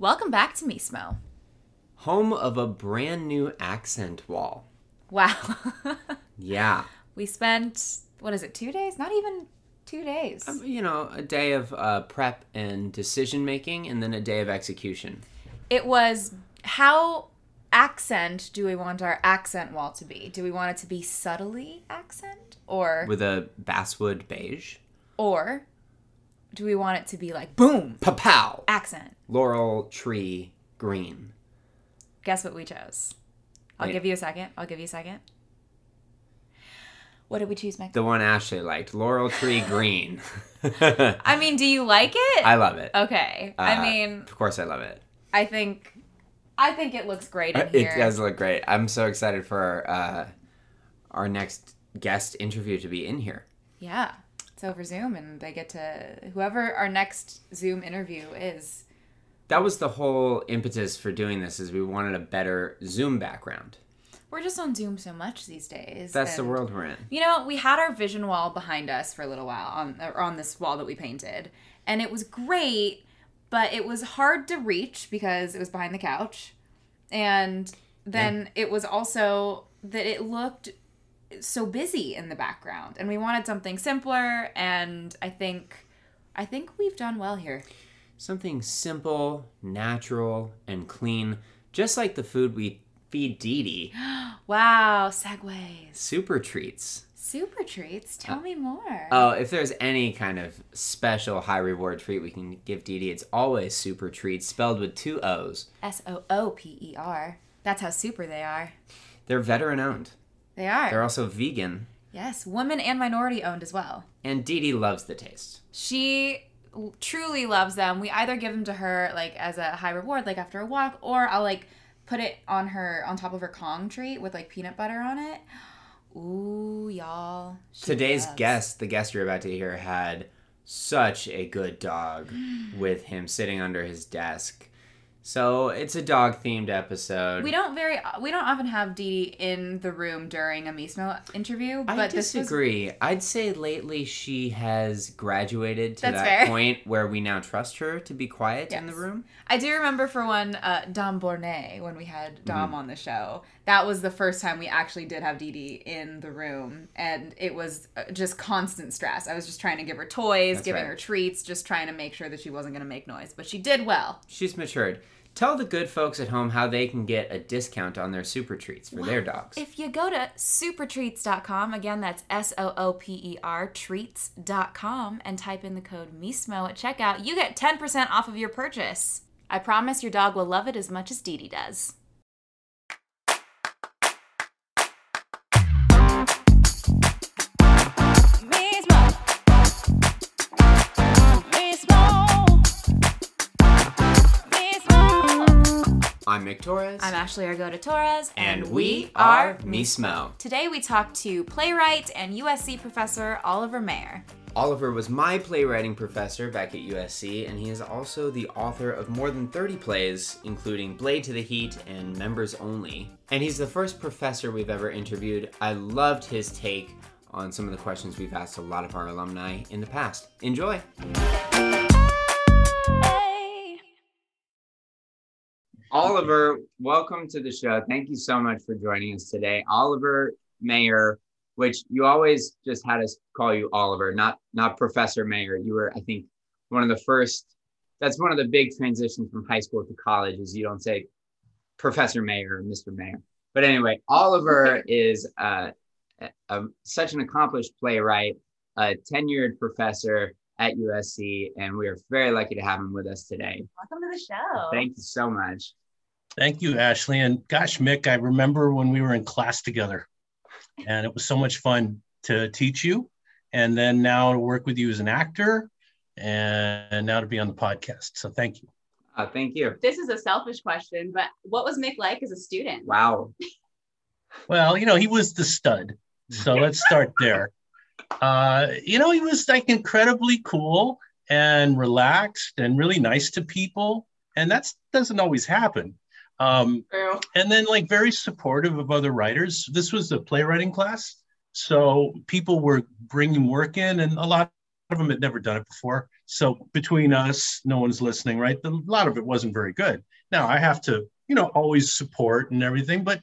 Welcome back to Mismo. Home of a brand new accent wall. Wow. Yeah. we spent, what is it, two days? Not even two days. Um, You know, a day of uh, prep and decision making, and then a day of execution. it was how accent do we want our accent wall to be? Do we want it to be subtly accent or With a basswood beige. or do we want it to be like boom Papow! accent? Laurel tree green. Guess what we chose? I'll Wait. give you a second. I'll give you a second. What did we choose, Meg? The one Ashley liked. Laurel tree green. I mean, do you like it? I love it. okay. Uh, I mean, of course, I love it. I think I think it looks great in here. It does look great. I'm so excited for uh, our next guest interview to be in here. Yeah. It's over Zoom and they get to whoever our next Zoom interview is. That was the whole impetus for doing this is we wanted a better Zoom background. We're just on Zoom so much these days. That's the world we're in. You know, we had our vision wall behind us for a little while on on this wall that we painted, and it was great, but it was hard to reach because it was behind the couch, and then it was also that it looked so busy in the background, and we wanted something simpler, and I think, I think we've done well here. Something simple, natural, and clean, just like the food we feed Dee Dee. Wow, segues, Super treats. super treats. Tell uh, me more. Oh, if there's any kind of special high reward treat we can give Dee Dee, it's always super treats, spelled with two O's. S O O P E R. That's how super they are. They're veteran owned. They are. They're also vegan, Yes, woman and minority owned as well. and Dee Dee loves the taste. She truly loves them. We either give them to her like as a high reward, like after a walk, or I'll like put it on her on top of her Kong treat with like peanut butter on it. Ooh, y'all. Today's loves. guest, the guest you're about to hear, had such a good dog with him sitting under his desk. So it's a dog themed episode. We don't very we don't often have Dee Dee in the room during a Mismo interview, I but was disagree. I'd say lately she has graduated to That's that fair. point where we now trust her to be quiet in the room. I do remember for one, uh, Dom Bornay, when we had Dom Mm-hmm. on the show. That was the first time we actually did have Dee Dee in the room. And it was uh, just constant stress. I was just trying to give her toys, That's giving right. her treats, just trying to make sure that she wasn't going to make noise. But she did well. She's matured. Tell the good folks at home how they can get a discount on their super treats for their dogs. If you go to supertreats.com, again, that's S O O P E R, treats.com, and type in the code MISMO at checkout, you get 10% off of your purchase. I promise your dog will love it as much as Dee Dee does. I'm Mick Torres. I'm Ashley Argota Torres, and we are Mismo. Today we talk to playwright and USC professor Oliver Mayer. Oliver was my playwriting professor back at USC, and he is also the author of more than 30 plays, including Blade to the Heat and Members Only. And he's the first professor we've ever interviewed. I loved his take on some of the questions we've asked a lot of our alumni in the past. Enjoy! Oliver, welcome to the show. Thank you so much for joining us today. Oliver Mayer, which you always just had us call you Oliver, not not Professor Mayer. You were, I think, one of the first. That's one of the big transitions from high school to college is you don't say Professor Mayer or Mr. Mayer. But anyway, Oliver is uh, a, a- such an accomplished playwright, a tenured professor at USC, and we are very lucky to have him with us today. Welcome to the show. Thank you so much. Thank you, Ashley. And gosh, Mick, I remember when we were in class together, and it was so much fun to teach you, and then now to work with you as an actor, and now to be on the podcast. So thank you. Uh, thank you. this is a selfish question, but what was Mick like as a student? Wow. Well, you know, he was the stud. So let's start there. Uh, you know, he was like incredibly cool and relaxed and really nice to people. And that doesn't always happen. Um, and then like very supportive of other writers. This was a playwriting class, so people were bringing work in, and a lot of them had never done it before. So between us, no one's listening, right? A lot of it wasn't very good. Now I have to, you know, always support and everything. But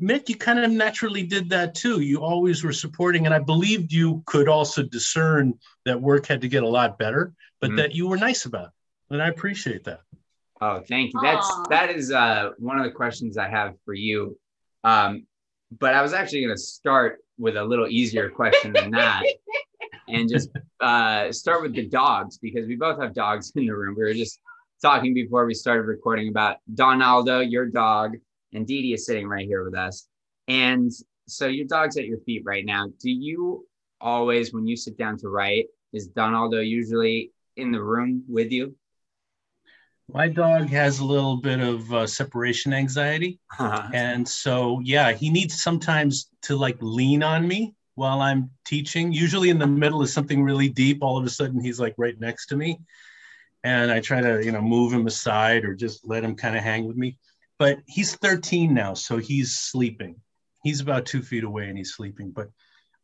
Mick, you kind of naturally did that too. You always were supporting, and I believed you could also discern that work had to get a lot better, but Mhm. that you were nice about it. And I appreciate that. Oh, thank you. That's Aw. that is uh one of the questions I have for you. Um, but I was actually going to start with a little easier question than that, and just uh, start with the dogs because we both have dogs in the room. We were just talking before we started recording about Donaldo, your dog, and Dee Dee is sitting right here with us. And so your dog's at your feet right now. Do you always, when you sit down to write, is Donaldo usually in the room with you? My dog has a little bit of uh, separation anxiety. And so, yeah, he needs sometimes to like lean on me while I'm teaching. Usually in the middle is something really deep. All of a sudden, he's like right next to me. And I try to, you know, move him aside or just let him kind of hang with me. But he's 13 now, so he's sleeping. He's about two feet away and he's sleeping. But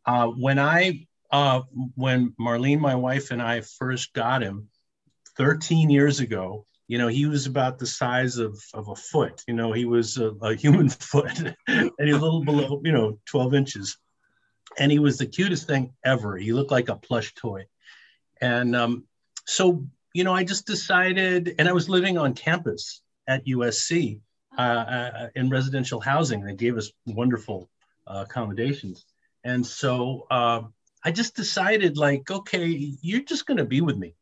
uh, when I, uh, when Marlene, my wife, and I first got him 13 years ago, you know, he was about the size of, of a foot. You know, he was a, a human foot and he was a little below, you know, 12 inches. And he was the cutest thing ever. He looked like a plush toy. And um, so, you know, I just decided, and I was living on campus at USC uh, uh, in residential housing. They gave us wonderful uh, accommodations. And so uh, I just decided, like, okay, you're just going to be with me.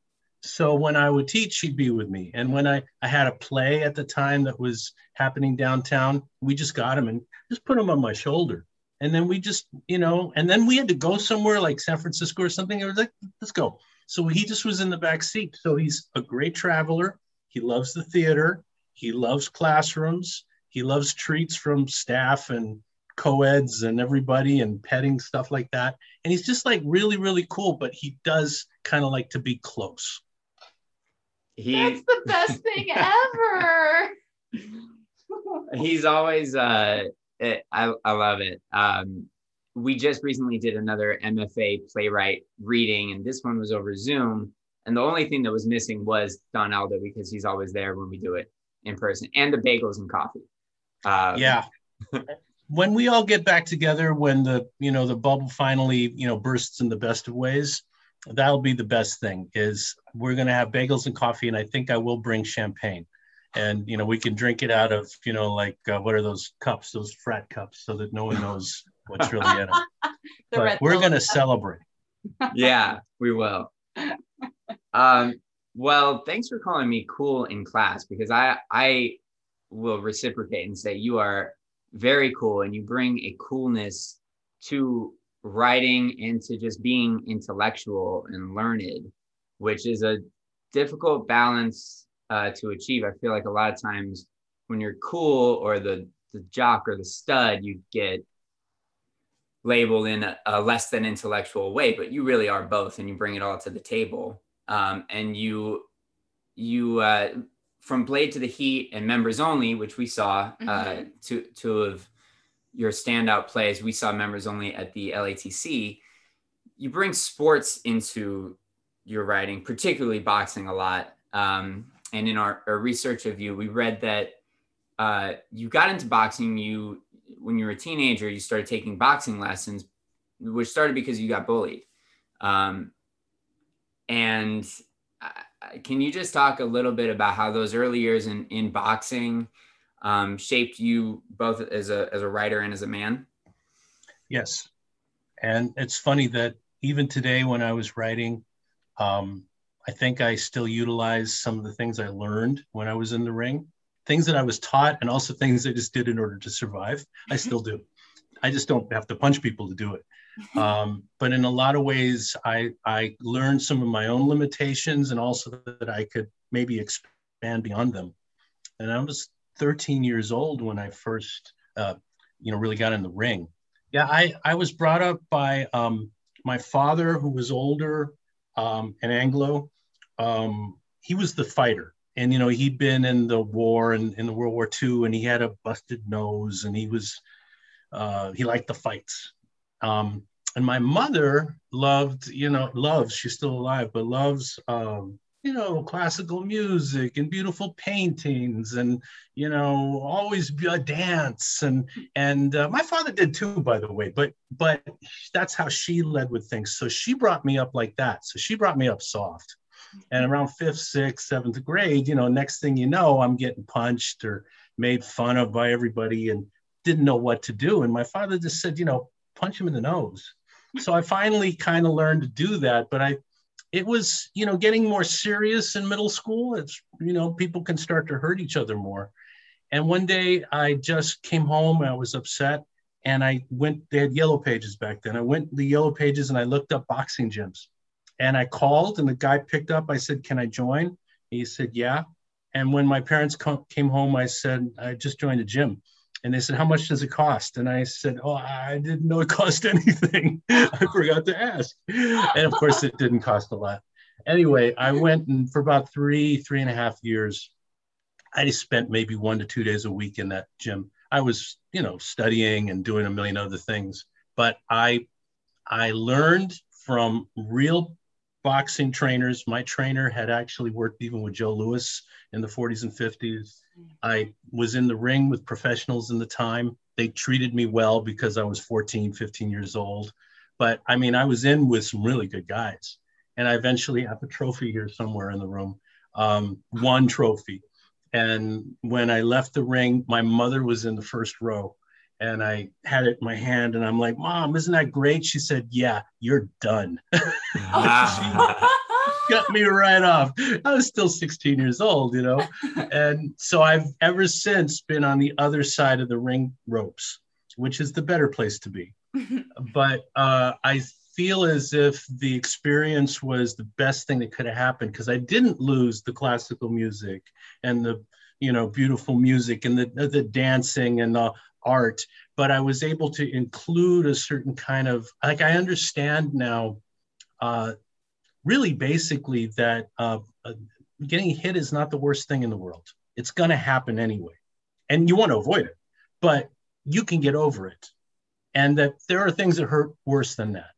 So when I would teach, she'd be with me. And when I, I had a play at the time that was happening downtown, we just got him and just put him on my shoulder. And then we just, you know, and then we had to go somewhere like San Francisco or something. It was like, let's go. So he just was in the back seat. So he's a great traveler. He loves the theater. He loves classrooms. He loves treats from staff and co-eds and everybody and petting stuff like that. And he's just like really, really cool, but he does kind of like to be close. He That's the best thing ever. he's always uh it, I, I love it um we just recently did another mfa playwright reading and this one was over zoom and the only thing that was missing was Donaldo because he's always there when we do it in person and the bagels and coffee um, yeah. when we all get back together, when the you know the bubble finally you know bursts in the best of ways, that'll be the best thing. Is we're gonna have bagels and coffee, and I think I will bring champagne, and you know we can drink it out of you know like uh, what are those cups, those frat cups, so that no one knows what's really in them. But we're gonna celebrate. yeah we will um well thanks for calling me cool in class because i i will reciprocate and say you are very cool and you bring a coolness to writing and to just being intellectual and learned which is a difficult balance uh, to achieve i feel like a lot of times when you're cool or the the jock or the stud you get labeled in a, a less than intellectual way but you really are both and you bring it all to the table um, and you you uh, from blade to the heat and members only which we saw uh, Mhm. two two of your standout plays we saw members only at the latc you bring sports into your writing particularly boxing a lot. Um, and in our, our research of you we read that uh, you got into boxing you when you were a teenager you started taking boxing lessons which started because you got bullied. Um, and uh, can you just talk a little bit about how those early years in, in boxing um, shaped you both as a, as a writer and as a man Yes. And it's funny that even today when I was writing, um, I think I still utilize some of the things I learned when I was in the ring, things that I was taught, and also things I just did in order to survive. I still do. I just don't have to punch people to do it. Um, but in a lot of ways, I, I learned some of my own limitations and also that I could maybe expand beyond them. And I was 13 years old when I first, uh, you know, really got in the ring. Yeah, I, I was brought up by um, my father, who was older, um, an Anglo. Um, he was the fighter, and you know he'd been in the war and in the World War II, and he had a busted nose, and he was uh, he liked the fights. Um, and my mother loved, you know, loves, she's still alive, but loves, um, you know, classical music and beautiful paintings and, you know, always a dance. And, and uh, my father did too, by the way, but, but that's how she led with things. So she brought me up like that. So she brought me up soft. And around fifth, sixth, seventh grade, you know, next thing you know, I'm getting punched or made fun of by everybody and didn't know what to do. And my father just said, you know, punch him in the nose. So I finally kind of learned to do that. But I, it was, you know, getting more serious in middle school. It's, you know, people can start to hurt each other more. And one day I just came home, I was upset, and I went, they had yellow pages back then. I went the yellow pages and I looked up boxing gyms. And I called and the guy picked up. I said, Can I join? He said, Yeah. And when my parents came home, I said, I just joined a gym. And they said, How much does it cost? And I said, Oh, I didn't know it cost anything. I forgot to ask. And of course, it didn't cost a lot. Anyway, I went and for about three, three and a half years, I just spent maybe one to two days a week in that gym. I was, you know, studying and doing a million other things, but I, I learned from real boxing trainers. My trainer had actually worked even with Joe Louis in the 40s and 50s. I was in the ring with professionals in the time. They treated me well because I was 14, 15 years old. But I mean, I was in with some really good guys. And I eventually have a trophy here somewhere in the room, um, one trophy. And when I left the ring, my mother was in the first row and I had it in my hand and I'm like, Mom, isn't that great? She said, Yeah, you're done. Got me right off. I was still 16 years old, you know? and so I've ever since been on the other side of the ring ropes, which is the better place to be. but uh, I feel as if the experience was the best thing that could have happened because I didn't lose the classical music and the you know beautiful music and the the dancing and the art but i was able to include a certain kind of like i understand now uh, really basically that uh, uh, getting hit is not the worst thing in the world. It's going to happen anyway. And you want to avoid it but you can get over it. And that there are things that hurt worse than that.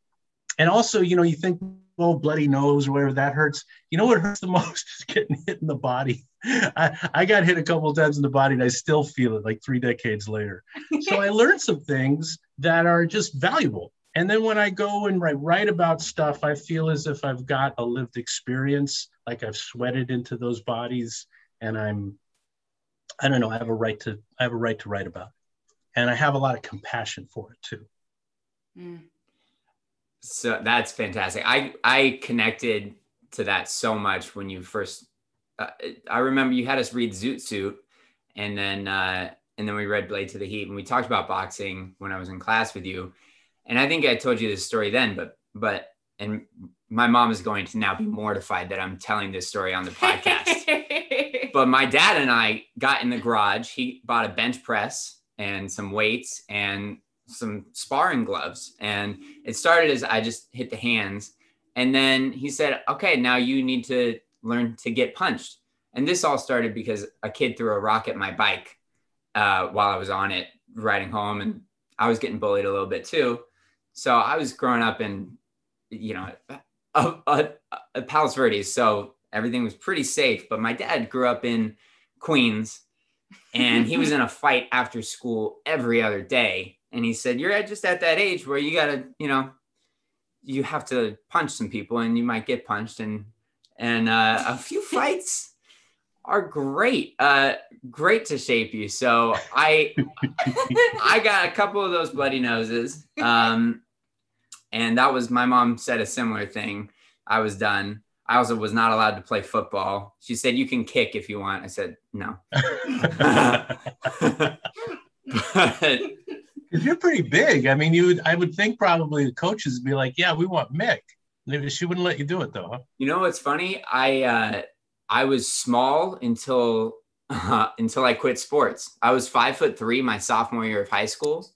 And also you know you think oh bloody nose or whatever that hurts you know what hurts the most is getting hit in the body I, I got hit a couple of times in the body and I still feel it like three decades later. So I learned some things that are just valuable. And then when I go and write, write about stuff, I feel as if I've got a lived experience, like I've sweated into those bodies and I'm, I don't know, I have a right to, I have a right to write about it. And I have a lot of compassion for it too. Mm. So that's fantastic. I I connected to that so much when you first. Uh, I remember you had us read Zoot Suit, and then uh, and then we read Blade to the Heat, and we talked about boxing when I was in class with you, and I think I told you this story then, but but and my mom is going to now be mortified that I'm telling this story on the podcast. but my dad and I got in the garage. He bought a bench press and some weights and some sparring gloves. And it started as I just hit the hands. And then he said, okay, now you need to learn to get punched. And this all started because a kid threw a rock at my bike uh, while I was on it riding home. And I was getting bullied a little bit too. So I was growing up in, you know, a, a, a Palos Verdes. So everything was pretty safe. But my dad grew up in Queens and he was in a fight after school every other day and he said you're at just at that age where you gotta you know you have to punch some people and you might get punched. And and uh, a few fights are great uh great to shape you. So i i got a couple of those bloody noses um and that was my mom said a similar thing. I was done. I also was not allowed to play football. She said you can kick if you want. I said no. But Because you're pretty big. I mean, you would, I would think probably the coaches would be like, yeah, we want Mick. Maybe she wouldn't let you do it though. Huh? You know what's funny? I uh, I was small until uh, until I quit sports. I was five foot three my sophomore year of high school,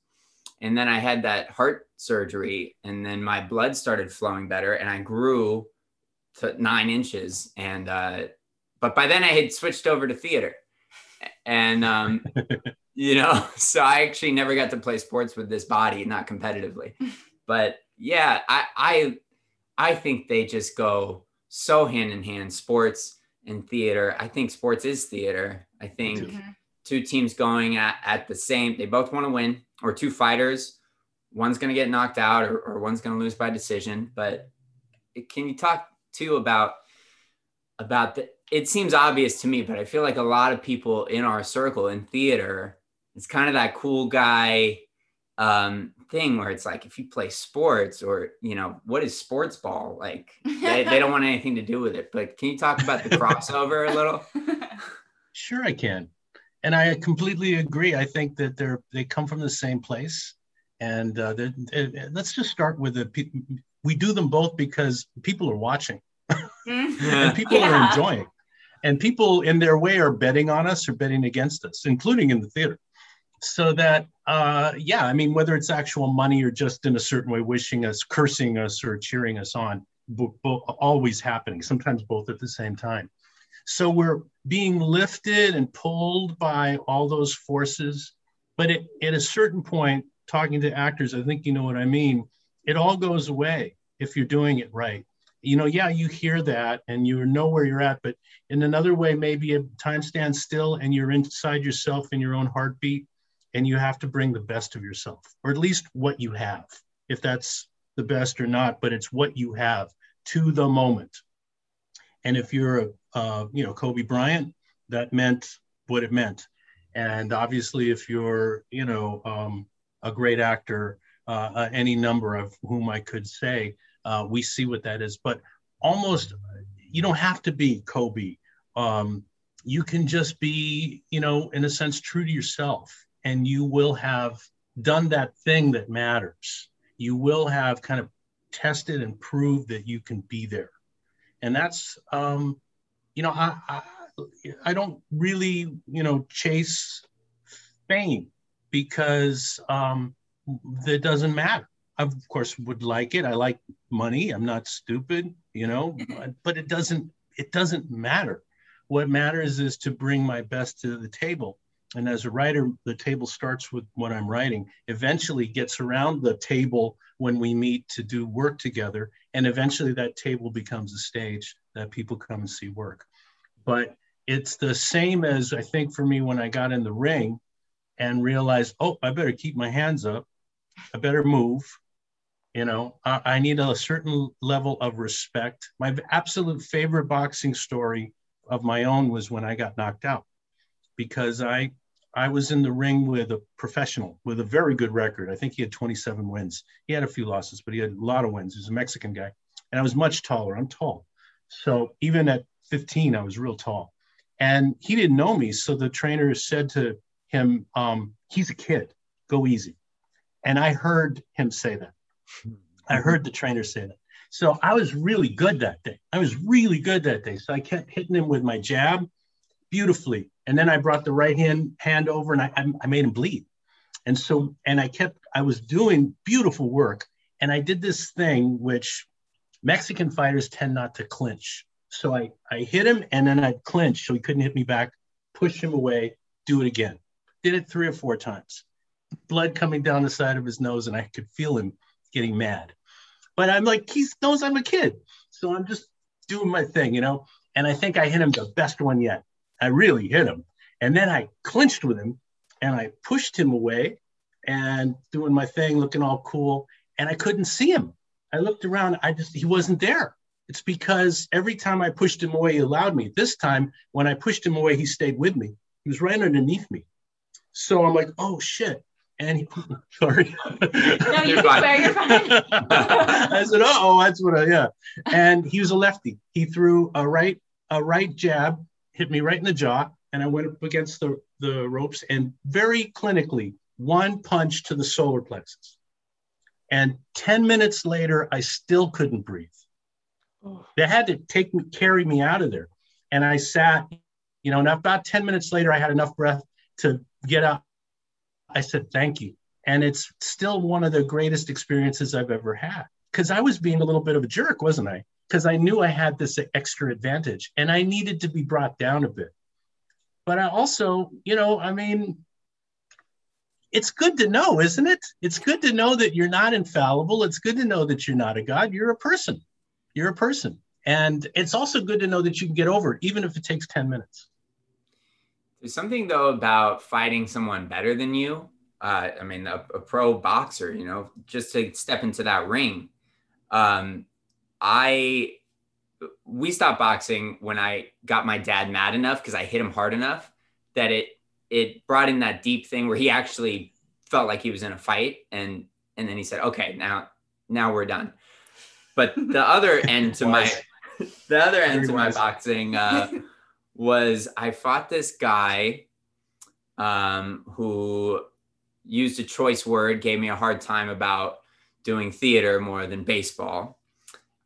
and then I had that heart surgery, and then my blood started flowing better, and I grew to nine inches. And uh, but by then I had switched over to theater, and um, you know, so I actually never got to play sports with this body, not competitively, but yeah, I I I think they just go so hand in hand, sports and theater. I think sports is theater. I think too. Mhm. two teams going at, at the same, they both want to win, or two fighters, one's gonna get knocked out or, or one's gonna lose by decision. But it- can you talk too about about the it seems obvious to me, but I feel like a lot of people in our circle in theater, it's kind of that cool guy um thing where it's like if you play sports or you know what is sports ball like they, they don't want anything to do with it but can you talk about the crossover a little Sure, I can, and I completely agree. I think that they're they come from the same place, and uh, they're- they're- let's just start with the. pe- We do them both because people are watching and people are enjoying, and people in their way are betting on us or betting against us, including in the theater. So that, uh, yeah, I mean, whether it's actual money or just in a certain way, wishing us, cursing us, or cheering us on, bo- bo- always happening. Sometimes both at the same time. So we're being lifted and pulled by all those forces. But it, at a certain point, talking to actors, I think you know what I mean. It all goes away if you're doing it right. You know, yeah, you hear that and you know where you're at, but in another way, maybe a time stands still and you're inside yourself in your own heartbeat and you have to bring the best of yourself, or at least what you have, if that's the best or not, but it's what you have to the moment. And if you're a, uh, you know, Kobe Bryant, that meant what it meant. And obviously, if you're, you know, um, a great actor, uh, uh, any number of whom I could say, uh, we see what that is. But almost, you don't have to be Kobe. Um, you can just be, you know, in a sense, true to yourself, and you will have done that thing that matters. You will have kind of tested and proved that you can be there and that's um, you know I, I I don't really you know chase fame because um, that doesn't matter. I of course would like it. I like money. I'm not stupid, you know, but, but it doesn't it doesn't matter. What matters is to bring my best to the table. And as a writer, the table starts with what I'm writing, eventually gets around the table when we meet to do work together. And eventually that table becomes a stage that people come and see work. But it's the same as I think for me when I got in the ring and realized, oh, I better keep my hands up. I better move. You know, I, I need a certain level of respect. My absolute favorite boxing story of my own was when I got knocked out because I I was in the ring with a professional with a very good record. I think he had 27 wins. He had a few losses, but he had a lot of wins. He was a Mexican guy. And I was much taller. I'm tall. So even at 15, I was real tall. And he didn't know me. So the trainer said to him, um, he's a kid, go easy. And I heard him say that. I heard the trainer say that. So I was really good that day. I was really good that day. So I kept hitting him with my jab beautifully. And then I brought the right hand hand over and I, I, made him bleed. And so, and I kept, I was doing beautiful work. And I did this thing which Mexican fighters tend not to clinch. So I, I hit him and then I'd clinch so he couldn't hit me back, push him away, do it again. Did it three or four times. Blood coming down the side of his nose, and I could feel him getting mad. But I'm like, he knows I'm a kid. So I'm just doing my thing, you know? And I think I hit him the best one yet. I really hit him. And then I clinched with him and I pushed him away and doing my thing, looking all cool. And I couldn't see him. I looked around, I just, he wasn't there. It's because every time I pushed him away, he allowed me. This time, when I pushed him away, he stayed with me. He was right underneath me. So I'm like, oh shit. And he, sorry. No, you You're fine. you're fine. I said, oh, that's what I, yeah. And he was a lefty. He threw a right, a right jab, hit me right in the jaw, and I went up against the, the ropes and very clinically, one punch to the solar plexus. And 10 minutes later, I still couldn't breathe. Oh. They had to take me, carry me out of there. And I sat, you know, and about 10 minutes later, I had enough breath to get up. I said, thank you. And it's still one of the greatest experiences I've ever had because I was being a little bit of a jerk, wasn't I? Because I knew I had this extra advantage and I needed to be brought down a bit. But I also, you know, I mean, it's good to know, isn't it? It's good to know that you're not infallible. It's good to know that you're not a God. You're a person. You're a person. And it's also good to know that you can get over it, even if it takes 10 minutes. There's something though about fighting someone better than you. Uh, I mean, a, a pro boxer, you know, just to step into that ring. Um, I we stopped boxing when I got my dad mad enough because I hit him hard enough that it it brought in that deep thing where he actually felt like he was in a fight and and then he said, "Okay, now now we're done." But the other end to my the other end to my boxing uh, was I fought this guy um, who used a choice word, gave me a hard time about doing theater more than baseball,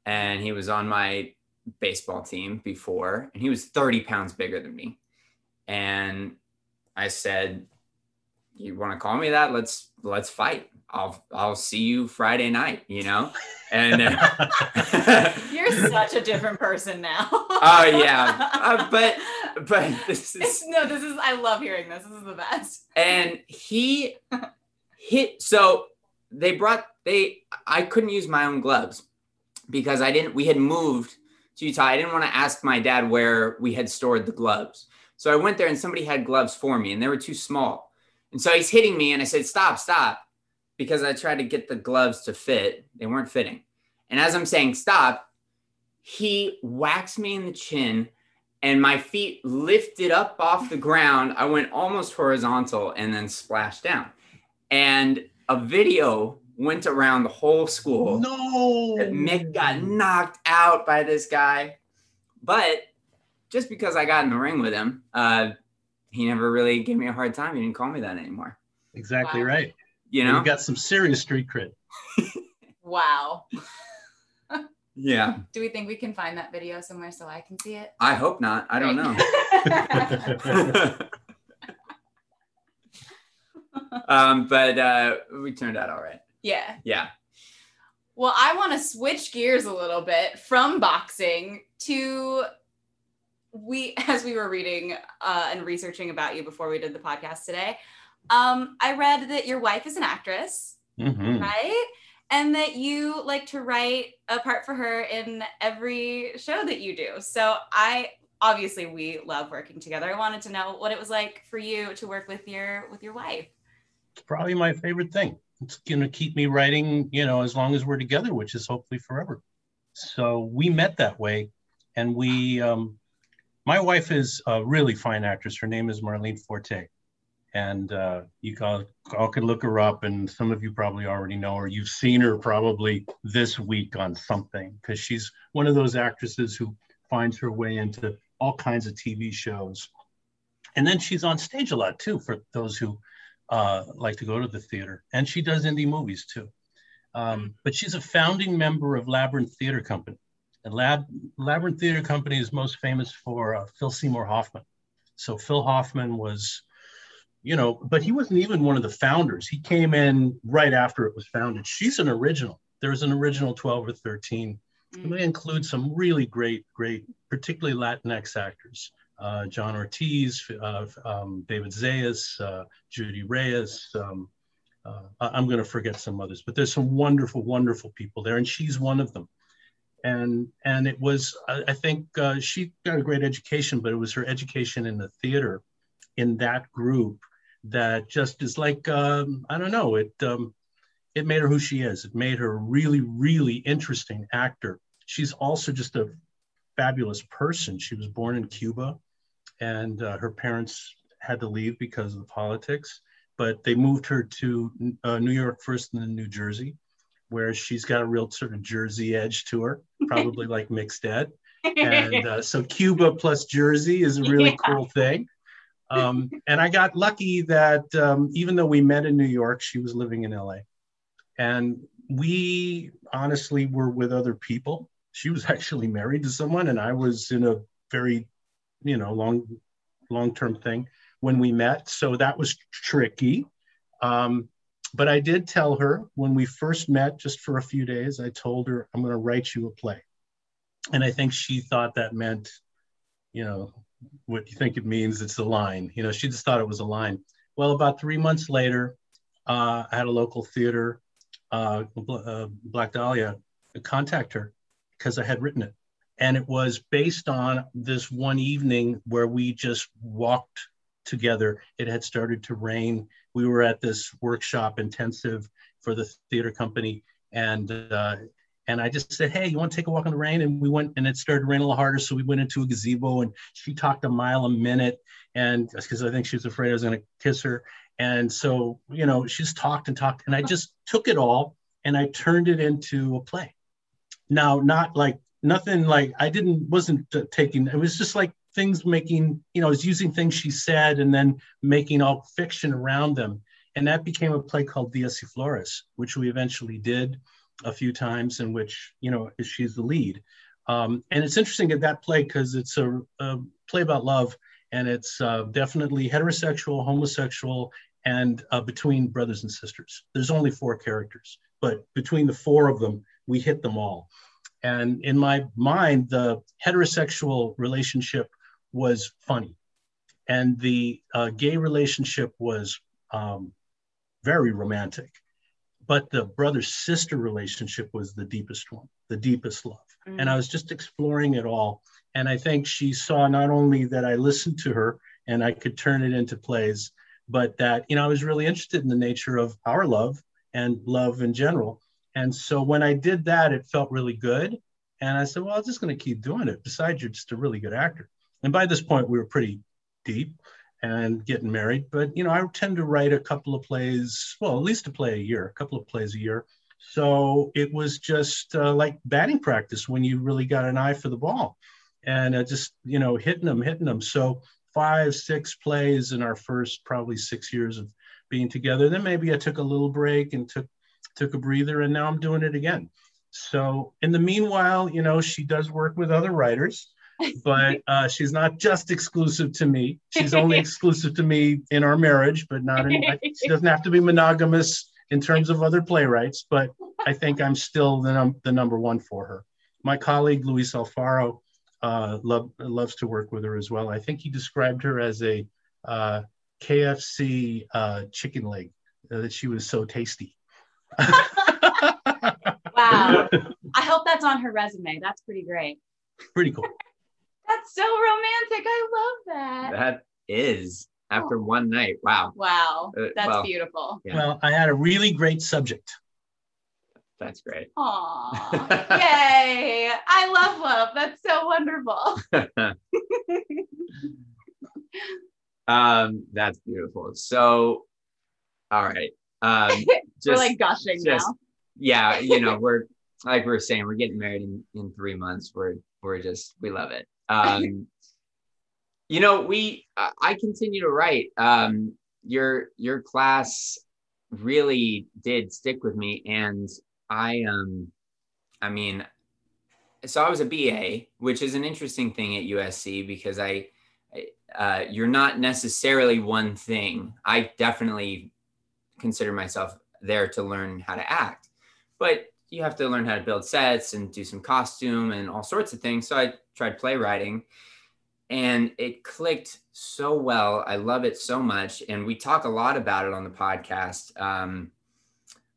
and he was on my baseball team before, and he was 30 pounds bigger than me, and I said, "You want to call me that? Let's let's fight. I'll I'll see you Friday night." You know, and. Uh, You're such a different person now. Oh, yeah. Uh, but but this It's- is no, this is I love hearing this. This is the best. and he hit so they brought they I couldn't use my own gloves because I didn't we had moved to Utah. I didn't want to ask my dad where we had stored the gloves. So I went there and somebody had gloves for me and they were too small. And so he's hitting me and I said, Stop, stop. Because I tried to get the gloves to fit. They weren't fitting. And as I'm saying stop, he whacks me in the chin and my feet lifted up off the ground. I went almost horizontal and then splashed down. And a video went around the whole school no. that Mick got knocked out by this guy. But just because I got in the ring with him, uh, he never really gave me a hard time. He didn't call me that anymore. Exactly Wow. right. You You know? have got some serious street cred. Wow. yeah. Do we think we can find that video somewhere so I can see it? I hope not. I don't know. um, but uh, we turned out all right. Yeah. Yeah. Well, I want to switch gears a little bit from boxing to we as we were reading uh, and researching about you before we did the podcast today. Um, I read that your wife is an actress, Mhm. right? And that you like to write a part for her in every show that you do. So I obviously we love working together. I wanted to know what it was like for you to work with your with your wife. It's probably my favorite thing. It's going to keep me writing, you know, as long as we're together, which is hopefully forever. So we met that way. And we, um, my wife is a really fine actress. Her name is Marlene Forte. And uh, you all, all can look her up, and some of you probably already know her. You've seen her probably this week on something because she's one of those actresses who finds her way into all kinds of TV shows. And then she's on stage a lot too, for those who uh, like to go to the theater, and she does indie movies too. Um, but she's a founding member of Labyrinth Theater Company. And Lab, Labyrinth Theater Company is most famous for uh, Phil Seymour Hoffman. So Phil Hoffman was, you know, but he wasn't even one of the founders. He came in right after it was founded. She's an original. There's an original 12 or 13. And they include some really great, great, particularly Latinx actors. Uh, John Ortiz, uh, um, David Zayas, uh, Judy Reyes. Um, uh, I'm going to forget some others, but there's some wonderful, wonderful people there, and she's one of them. And and it was, I, I think uh, she got a great education, but it was her education in the theater, in that group, that just is like um, I don't know, it um, it made her who she is. It made her a really, really interesting actor. She's also just a fabulous person. She was born in Cuba, and uh, her parents had to leave because of the politics, but they moved her to uh, New York first and then New Jersey, where she's got a real sort of Jersey edge to her, probably like mixed dad. And uh, so Cuba plus Jersey is a really Yeah. cool thing. Um, and I got lucky that um, even though we met in New York, she was living in LA. And we honestly were with other people. She was actually married to someone, and I was in a very, you know, long, long-term thing when we met. So that was tricky. Um, but I did tell her when we first met, just for a few days, I told her I'm going to write you a play, and I think she thought that meant, you know, what you think it means. It's a line. You know, she just thought it was a line. Well, about three months later, uh, I had a local theater, uh, uh, Black Dahlia, contact her because I had written it. And it was based on this one evening where we just walked together. It had started to rain. We were at this workshop intensive for the theater company. And uh, and I just said, Hey, you want to take a walk in the rain? And we went and it started raining a little harder. So we went into a gazebo and she talked a mile a minute. And because I think she was afraid I was going to kiss her. And so, you know, she just talked and talked. And I just took it all and I turned it into a play. Now, not like nothing like I didn't, wasn't uh, taking, it was just like things making, you know, I was using things she said and then making all fiction around them. And that became a play called Dias y Flores, which we eventually did a few times, in which, you know, she's the lead. Um, and it's interesting at that play because it's a, a, play about love and it's uh, definitely heterosexual, homosexual, and uh, between brothers and sisters. There's only four characters, but between the four of them, we hit them all. And in my mind, the heterosexual relationship was funny, and the uh, gay relationship was um, very romantic. But the brother sister relationship was the deepest one, the deepest love. Mm. And I was just exploring it all. And I think she saw not only that I listened to her and I could turn it into plays, but that, you know, I was really interested in the nature of our love and love in general. And so when I did that, it felt really good. And I said, well, I'm just going to keep doing it. Besides, you're just a really good actor. And by this point, we were pretty deep and getting married. But, you know, I tend to write a couple of plays, well, at least a play a year, a couple of plays a year. So it was just uh, like batting practice when you really got an eye for the ball and uh, just, you know, hitting them, hitting them. So five, six plays in our first probably six years of being together. Then maybe I took a little break and took took a breather, and now I'm doing it again. So in the meanwhile, you know, she does work with other writers, but uh, she's not just exclusive to me. She's only exclusive to me in our marriage, but not in. She doesn't have to be monogamous in terms of other playwrights, but I think I'm still the, num- the number one for her. My colleague Luis Alfaro uh, love, loves to work with her as well. I think he described her as a uh, KFC uh, chicken leg, uh, that she was so tasty. Wow. I hope that's on her resume. That's pretty great. Pretty cool. That's so romantic. I love that. That is after one night. Wow. Wow. Uh, That's well. beautiful. Yeah. Well, I had a really great subject. That's great. Aw. Yay. I love love. That's so wonderful. um, that's beautiful. So, all right. Um, just, We're like gushing just- now. yeah, you know, we're like we are saying, we're getting married in, in three months. We're we're just we love it. Um, you know, we I continue to write. Um, your your class really did stick with me, and I um, I mean, so I was a BA, which is an interesting thing at USC because I, I uh, you're not necessarily one thing. I definitely consider myself there to learn how to act, but you have to learn how to build sets and do some costume and all sorts of things. So I tried playwriting and it clicked so well. I love it so much. And we talk a lot about it on the podcast um,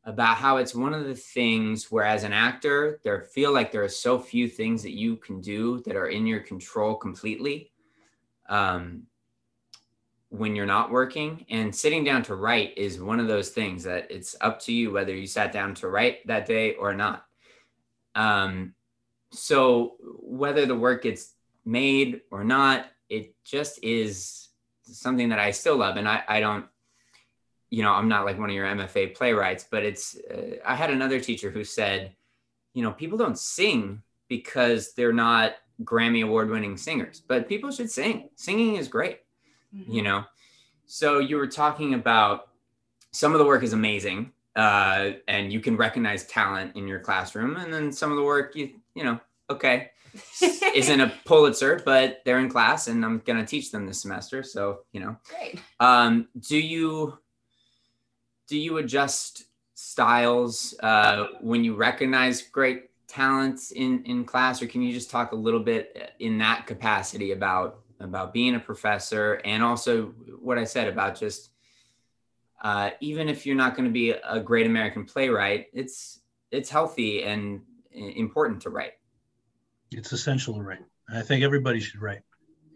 about how it's one of the things where, as an actor, there feel like there are so few things that you can do that are in your control completely. Um, when you're not working and sitting down to write is one of those things that it's up to you whether you sat down to write that day or not. Um, so whether the work gets made or not it just is something that i still love and i, I don't you know i'm not like one of your mfa playwrights but it's uh, i had another teacher who said you know people don't sing because they're not grammy award winning singers but people should sing. Singing is great you know? So you were talking about some of the work is amazing uh, and you can recognize talent in your classroom and then some of the work you you know okay. Isn't a pulitzer but they're in class and i'm going to teach them this semester so you know. Great. um, do you do you adjust styles uh, when you recognize great talents in in class or can you just talk a little bit in that capacity about about being a professor and also what i said about just uh, even if you're not going to be a great American playwright, it's it's healthy and important to write. It's essential to write. I think everybody should write.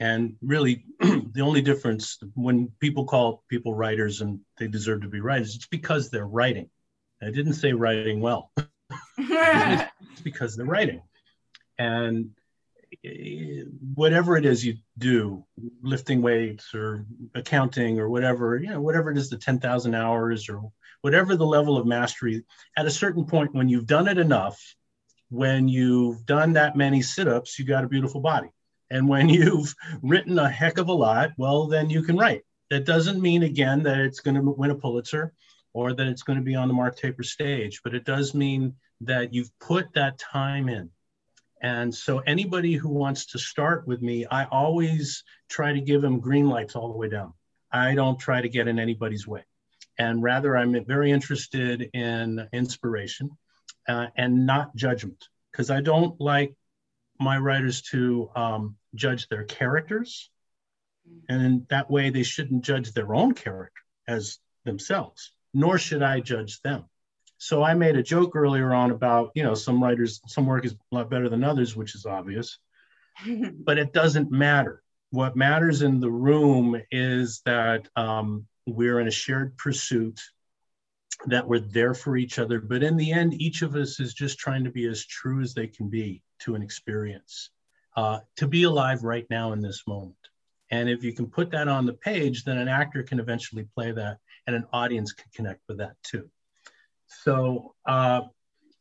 And really, the only difference when people call people writers and they deserve to be writers, it's because they're writing. I didn't say writing well. it's because they're writing. And whatever it is you do, lifting weights or accounting or whatever, you know, whatever it is, the 10,000 hours or whatever the level of mastery, at a certain point, when you've done it enough, when you've done that many sit ups, you got a beautiful body. And when you've written a heck of a lot, well, then you can write. That doesn't mean, again, that it's going to win a Pulitzer or that it's going to be on the Mark Taper stage, but it does mean that you've put that time in. And so, anybody who wants to start with me, I always try to give them green lights all the way down. I don't try to get in anybody's way. And rather, I'm very interested in inspiration uh, and not judgment, because I don't like my writers to um, judge their characters. And that way, they shouldn't judge their own character as themselves, nor should I judge them. So I made a joke earlier on about, you know, some writers, some work is a lot better than others, which is obvious, but it doesn't matter. What matters in the room is that um, we're in a shared pursuit, that we're there for each other. But in the end, each of us is just trying to be as true as they can be to an experience, uh, to be alive right now in this moment. And if you can put that on the page, then an actor can eventually play that and an audience can connect with that too. So, uh,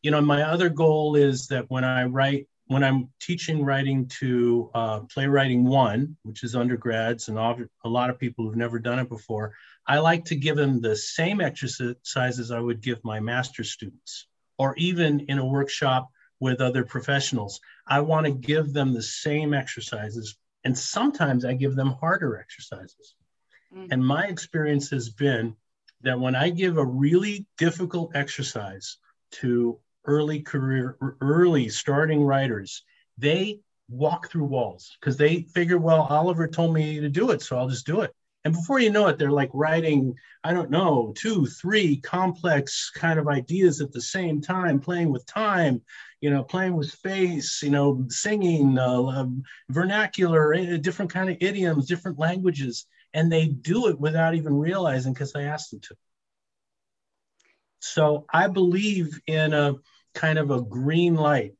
you know, my other goal is that when I write, when I'm teaching writing to uh, playwriting one, which is undergrads and a lot of people who've never done it before, I like to give them the same exercises I would give my master students, or even in a workshop with other professionals. I want to give them the same exercises, and sometimes I give them harder exercises. Mm. And my experience has been that when I give a really difficult exercise to early career, early starting writers, they walk through walls because they figure, well, Oliver told me to do it, so I'll just do it. And before you know it, they're like writing, I don't know, two, three complex kind of ideas at the same time, playing with time, you know, playing with space, you know, singing, uh, vernacular, eh, different kind of idioms, different languages. And they do it without even realizing because I asked them to. So I believe in a kind of a green light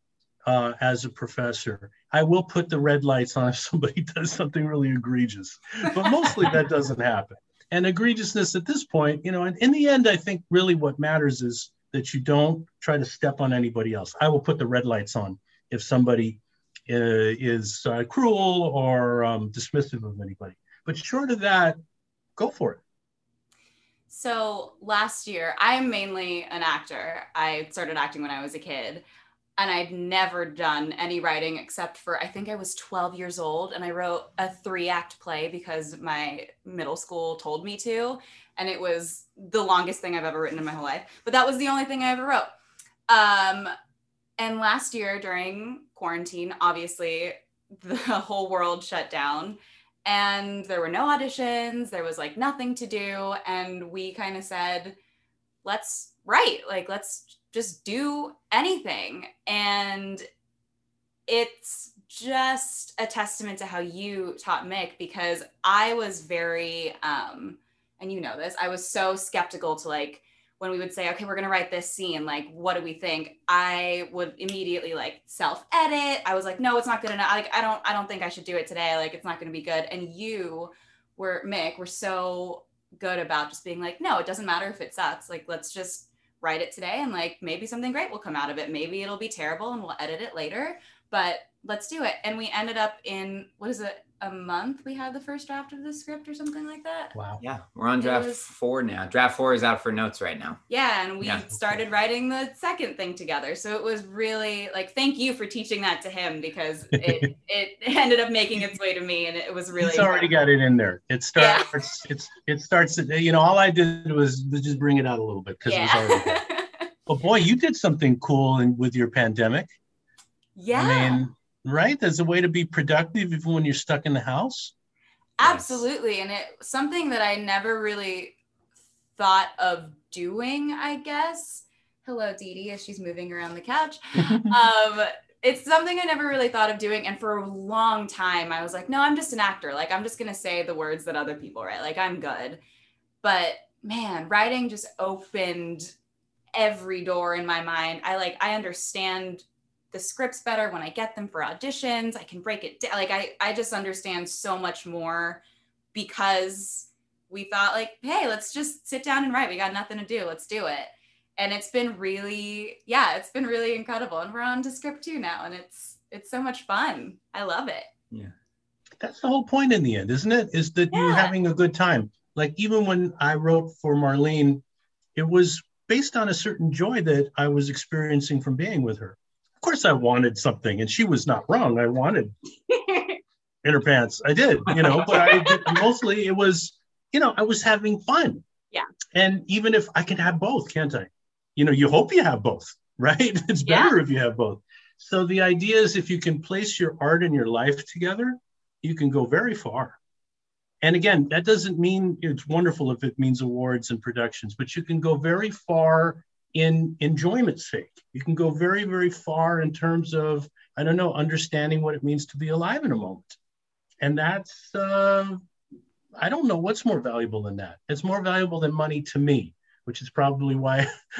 uh, as a professor. I will put the red lights on if somebody does something really egregious, but mostly that doesn't happen. And egregiousness at this point, you know, and in the end, I think really what matters is that you don't try to step on anybody else. I will put the red lights on if somebody uh, is uh, cruel or um, dismissive of anybody. But short of that, go for it. So last year, I'm mainly an actor. I started acting when I was a kid, and I'd never done any writing except for I think I was 12 years old, and I wrote a three act play because my middle school told me to, and it was the longest thing I've ever written in my whole life. But that was the only thing I ever wrote. Um, and last year during quarantine, obviously the whole world shut down and there were no auditions there was like nothing to do and we kind of said let's write like let's just do anything. And it's just a testament to how you taught mick because i was very um and you know this i was so skeptical to like when we would say okay we're going to write this scene like what do we think? I would immediately like self edit i was like no it's not good enough. Like i don't i don't think i should do it today. Like it's not going to be good. And you were mick were so good about just being like no it doesn't matter if it sucks. Like let's just write it today and like maybe something great will come out of it. Maybe it'll be terrible and we'll edit it later but let's do it. And we ended up in what is it a month we had the first draft of the script or something like that Wow. Yeah, we're on draft was- four now. Draft four is out for notes right now. Yeah, and we Yeah. started writing the second thing together. So it was really like thank you for teaching that to him because it it ended up making its way to me and it was really He's already got it in there. It Yeah. starts. It's it starts. You know, all I did was just bring it out a little bit because it was already. there. But boy, you did something cool in, with your pandemic. yeah. I mean, right? There's a way to be productive even when you're stuck in the house. Absolutely. And it something that I never really thought of doing, I guess. Hello, Dee Dee, as she's moving around the couch. um, it's something I never really thought of doing. And for a long time, I was like, no, I'm just an actor. Like, I'm just going to say the words that other people write. Like, I'm good. But man, writing just opened every door in my mind. I like, I understand the scripts better when I get them for auditions. I can break it down. Like, I, I just understand so much more because we thought, like, hey, let's just sit down and write. We got nothing to do. Let's do it and it's been really yeah it's been really incredible and we're on to script two now and it's it's so much fun i love it Yeah. That's the whole point in the end, isn't it? Is that you're having a good time. Like even when I wrote for Marlene, it was based on a certain joy that I was experiencing from being with her. Of course, I wanted something, and she was not wrong. I wanted in her pants. I did, you know, but I did, mostly it was, you know, I was having fun. Yeah. And even if I can have both, can't I? You know, you hope you have both, right? It's Yeah. better if you have both. So the idea is if you can place your art and your life together, you can go very far. And again, that doesn't mean it's wonderful if it means awards and productions, but you can go very far in enjoyment's sake. You can go very, very far in terms of, I don't know, understanding what it means to be alive in a moment. And that's, uh, I don't know what's more valuable than that. It's more valuable than money to me, which is probably why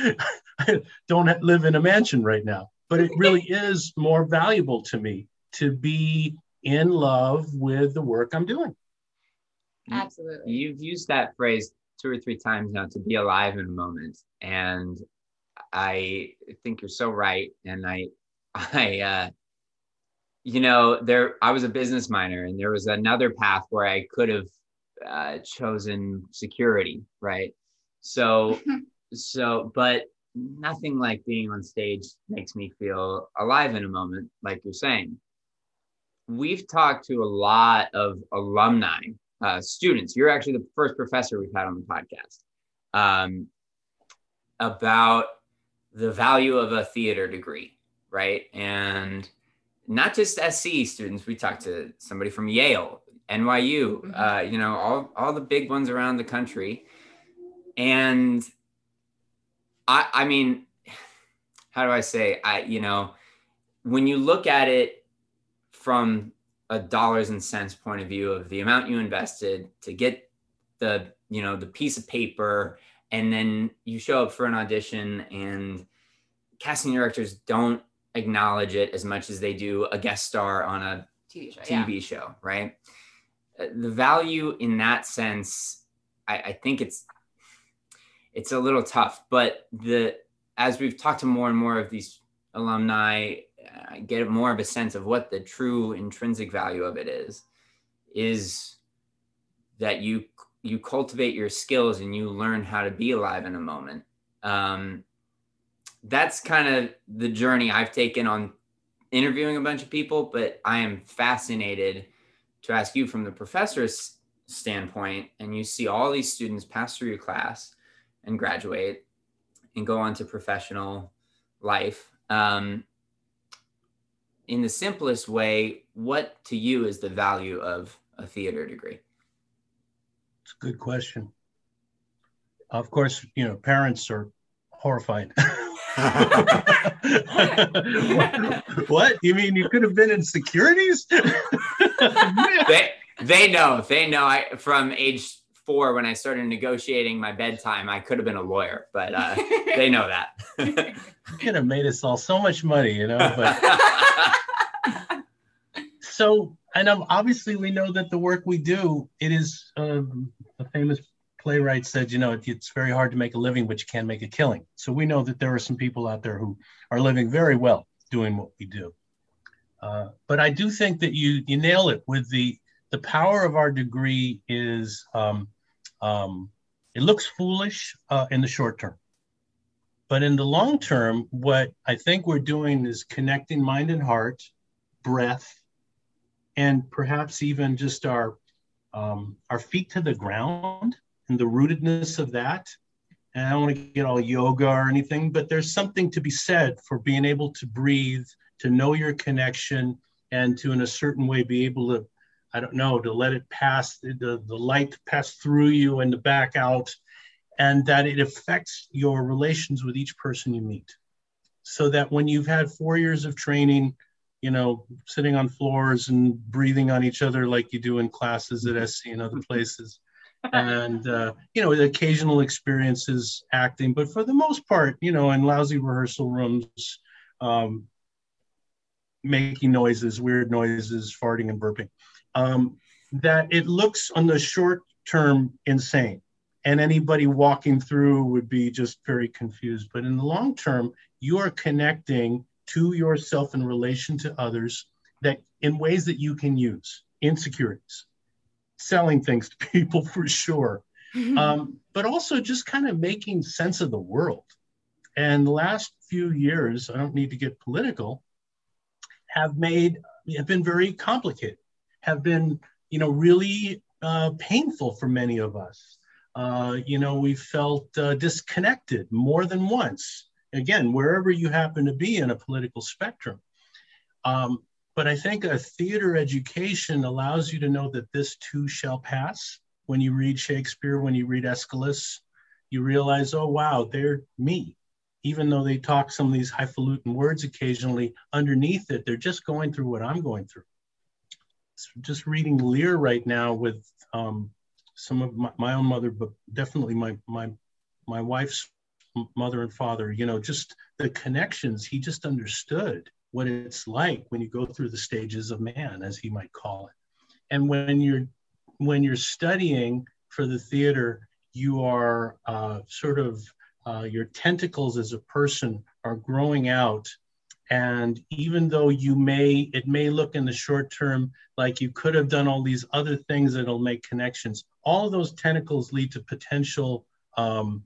I don't live in a mansion right now. But it really is more valuable to me to be in love with the work I'm doing. absolutely You've used that phrase two or three times now to be alive in a moment. And I think you're so right. And I, I, uh, you know, there, I was a business minor and there was another path where I could have uh, chosen security, right? So, so, but nothing like being on stage makes me feel alive in a moment, like you're saying. We've talked to a lot of alumni uh, students. You're actually the first professor we've had on the podcast um, about the value of a theater degree, right? And not just SC students. We talked to somebody from Yale, NYU, Mhm. uh, you know, all all the big ones around the country, and I I mean, how do I say? I you know, when you look at it from a dollars and cents point of view of the amount you invested to get the you know the piece of paper and then you show up for an audition and casting directors don't acknowledge it as much as they do a guest star on a tv show yeah. TV show, right? Uh, The value in that sense, I, I think it's it's a little tough, but the as we've talked to more and more of these alumni, I get more of a sense of what the true intrinsic value of it is. Is that you you cultivate your skills and you learn how to be alive in a moment. Um, that's kind of the journey I've taken on interviewing a bunch of people, but I am fascinated to ask you from the professor's standpoint. And you see all these students pass through your class and graduate and go on to professional life. Um, in the simplest way, what to you is the value of a theater degree? It's a good question. Of course, you know, parents are horrified. what? You mean you could have been in securities? they they know they know I from age four when I started negotiating my bedtime I could have been a lawyer but uh, they know that. could have made us all so much money, you know. But so, and um, obviously, we know that the work we do, it is um, a famous playwright said, you know, it, it's very hard to make a living, but you can't make a killing. So we know that there are some people out there who are living very well doing what we do. Uh, but I do think that you you nail it with the the power of our degree is um, um, it looks foolish uh, in the short term. But in the long term, what I think we're doing is connecting mind and heart, breath, and perhaps even just our um, our feet to the ground and the rootedness of that. And I don't want to get all yoga or anything, but there's something to be said for being able to breathe, to know your connection, and to, in a certain way, be able to, I don't know, to let it pass, the, the light pass through you and to back out. and that it affects your relations with each person you meet. So that when you've had four years of training, you know, sitting on floors and breathing on each other like you do in classes at SC and other places, and uh, you know, occasional experiences acting, but for the most part, you know, in lousy rehearsal rooms, um, making noises, weird noises, farting and burping, um, that it looks on the short term insane. And anybody walking through would be just very confused. But in the long term, you are connecting to yourself in relation to others that in ways that you can use insecurities, selling things to people for sure, um, but also just kind of making sense of the world. And the last few years, I don't need to get political, have made have been very complicated, have been you know really uh, painful for many of us. Uh, you know, we felt uh, disconnected more than once. Again, wherever you happen to be in a political spectrum. Um, but I think a theater education allows you to know that this too shall pass. When you read Shakespeare, when you read Aeschylus, you realize, oh, wow, they're me. Even though they talk some of these highfalutin words occasionally, underneath it, they're just going through what I'm going through. So just reading Lear right now with um, some of my, my own mother, but definitely my, my, my wife's mother and father, you know, just the connections, he just understood what it's like when you go through the stages of man, as he might call it. And when you're when you're studying for the theater, you are uh, sort of uh, your tentacles as a person are growing out. And even though you may, it may look in the short term like you could have done all these other things that'll make connections, all those tentacles lead to potential um,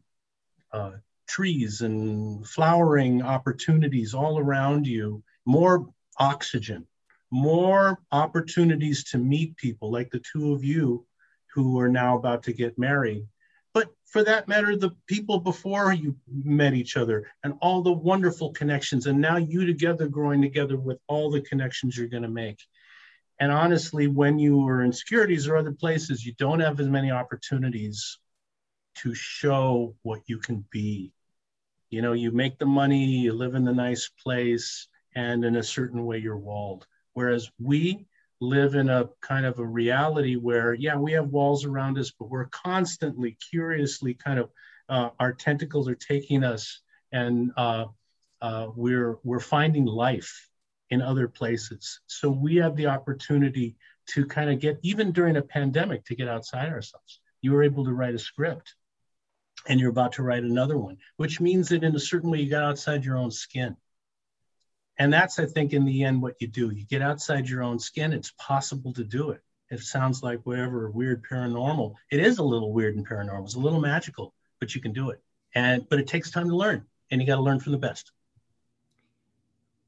uh, trees and flowering opportunities all around you, more oxygen, more opportunities to meet people like the two of you who are now about to get married. But for that matter, the people before you met each other and all the wonderful connections, and now you together growing together with all the connections you're going to make. And honestly, when you are in securities or other places, you don't have as many opportunities to show what you can be. You know, you make the money, you live in the nice place, and in a certain way, you're walled. Whereas we live in a kind of a reality where, yeah, we have walls around us, but we're constantly, curiously, kind of, uh, our tentacles are taking us, and uh, uh, we're we're finding life in other places. So we have the opportunity to kind of get, even during a pandemic, to get outside ourselves. You were able to write a script, and you're about to write another one, which means that in a certain way, you got outside your own skin. And that's i think in the end what you do. You get outside your own skin it's possible to do it. It sounds like whatever weird paranormal. It is a little weird and paranormal. It's a little magical but you can do it. And but it takes time to learn and you got to learn from the best.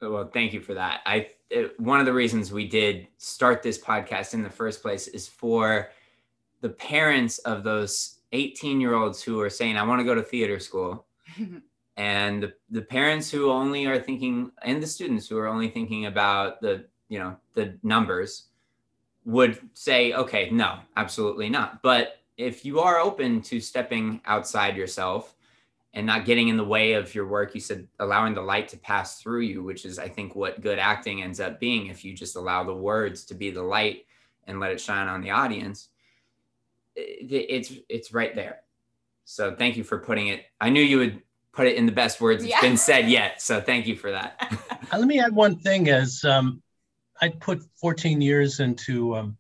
Well thank you for that. I it, one of the reasons we did start this podcast in the first place is for the parents of those 18 year olds who are saying i want to go to theater school. And the, the parents who only are thinking and the students who are only thinking about the you know the numbers would say okay no absolutely not. But if you are open to stepping outside yourself and not getting in the way of your work you said allowing the light to pass through you which is i think what good acting ends up being if you just allow the words to be the light and let it shine on the audience it's it's right there so thank you for putting it i knew you would put it in the best words it's Yeah. been said yet. So thank you for that. Uh, let me add one thing as um, i put 14 years into um,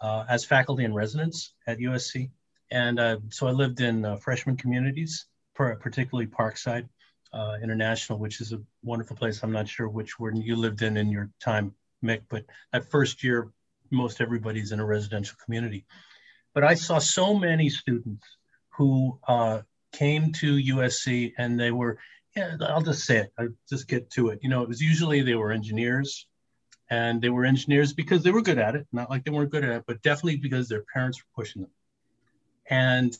uh, as faculty in residence at usc and uh, so i lived in uh, freshman communities per- particularly parkside uh, international which is a wonderful place i'm not sure which one you lived in in your time mick but that first year most everybody's in a residential community but i saw so many students who uh, came to usc and they were yeah, I'll just say it. I'll just get to it. You know, it was usually they were engineers and they were engineers because they were good at it, not like they weren't good at it, but definitely because their parents were pushing them. And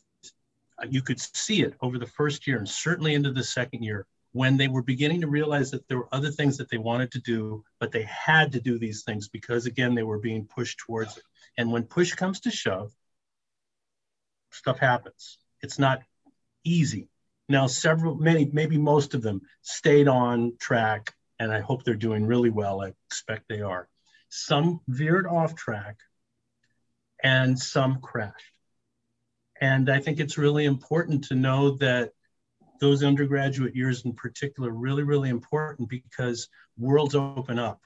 you could see it over the first year and certainly into the second year when they were beginning to realize that there were other things that they wanted to do, but they had to do these things because, again, they were being pushed towards it. And when push comes to shove, stuff happens. It's not easy. Now, several, many, maybe most of them stayed on track, and I hope they're doing really well. I expect they are. Some veered off track, and some crashed. And I think it's really important to know that those undergraduate years in particular are really, really important because worlds open up.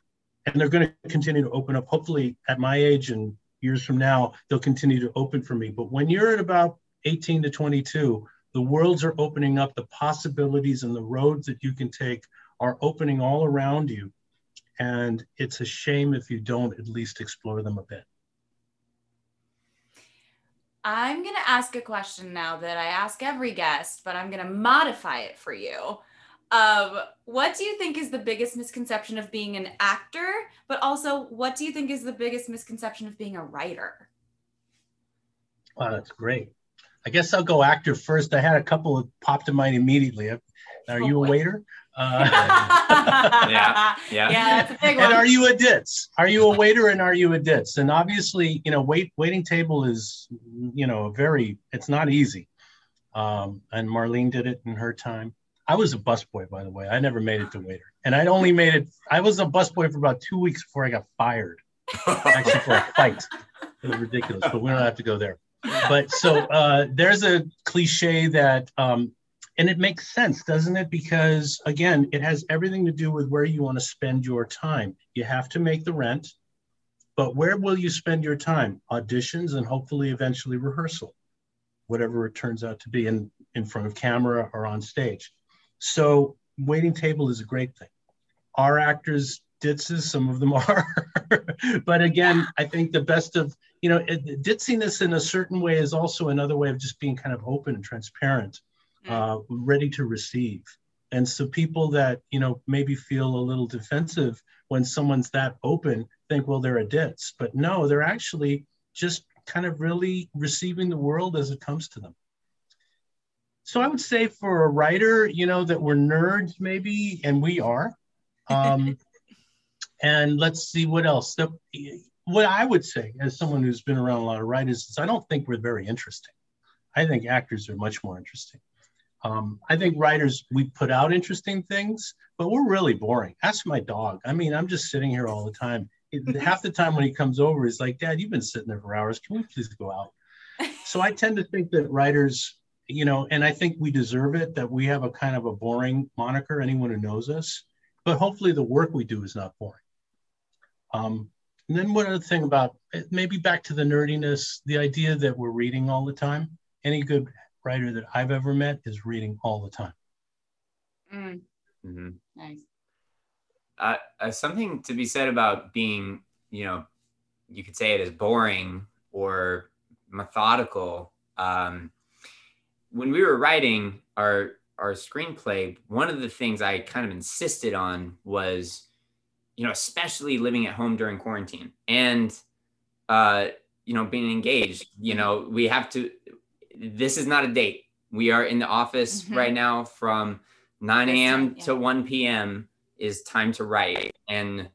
And they're going to continue to open up. Hopefully, at my age and years from now, they'll continue to open for me. But when you're at about 18 to 22, the worlds are opening up, the possibilities and the roads that you can take are opening all around you. And it's a shame if you don't at least explore them a bit. I'm going to ask a question now that I ask every guest, but I'm going to modify it for you. Um, what do you think is the biggest misconception of being an actor? But also, what do you think is the biggest misconception of being a writer? Wow, that's great. I guess I'll go actor first. I had a couple of popped in mind immediately. Are you a waiter? Uh, Yeah, yeah. Yeah, that's a big one. and are you a ditz? Are you a waiter and are you a ditz? And obviously, you know, wait waiting table is, you know, a very. It's not easy. Um, and Marlene did it in her time. I was a busboy, by the way. I never made it to waiter, and I'd only made it. I was a busboy for about two weeks before I got fired, actually for a fight. It was ridiculous, but we don't have to go there. But so uh, there's a cliche that, um, and it makes sense, doesn't it? Because again, it has everything to do with where you want to spend your time. You have to make the rent, but where will you spend your time? Auditions and hopefully eventually rehearsal, whatever it turns out to be in, in front of camera or on stage. So waiting table is a great thing. Our actors ditzes, some of them are. but again, I think the best of, you know, it, ditziness in a certain way is also another way of just being kind of open and transparent, uh, ready to receive. And so people that, you know, maybe feel a little defensive when someone's that open think, well, they're a ditz. But no, they're actually just kind of really receiving the world as it comes to them. So I would say for a writer, you know, that we're nerds maybe, and we are. Um, and let's see what else. The, what I would say, as someone who's been around a lot of writers, is I don't think we're very interesting. I think actors are much more interesting. Um, I think writers, we put out interesting things, but we're really boring. Ask my dog. I mean, I'm just sitting here all the time. It- half the time when he comes over, he's like, Dad, you've been sitting there for hours. Can we please go out? So I tend to think that writers, you know, and I think we deserve it that we have a kind of a boring moniker, anyone who knows us, but hopefully the work we do is not boring. Um, and then one other thing about maybe back to the nerdiness, the idea that we're reading all the time. Any good writer that I've ever met is reading all the time. Mm, Mhm. nice. uh, uh, something to be said about being, you know, you could say it as boring or methodical. Um, when we were writing our our screenplay, one of the things I kind of insisted on was, you know, especially living at home during quarantine and, uh, you know, being engaged. You know, we have to. This is not a date. We are in the office Mhm. right now from 9 a.m. Time, to 1 p.m is time to write and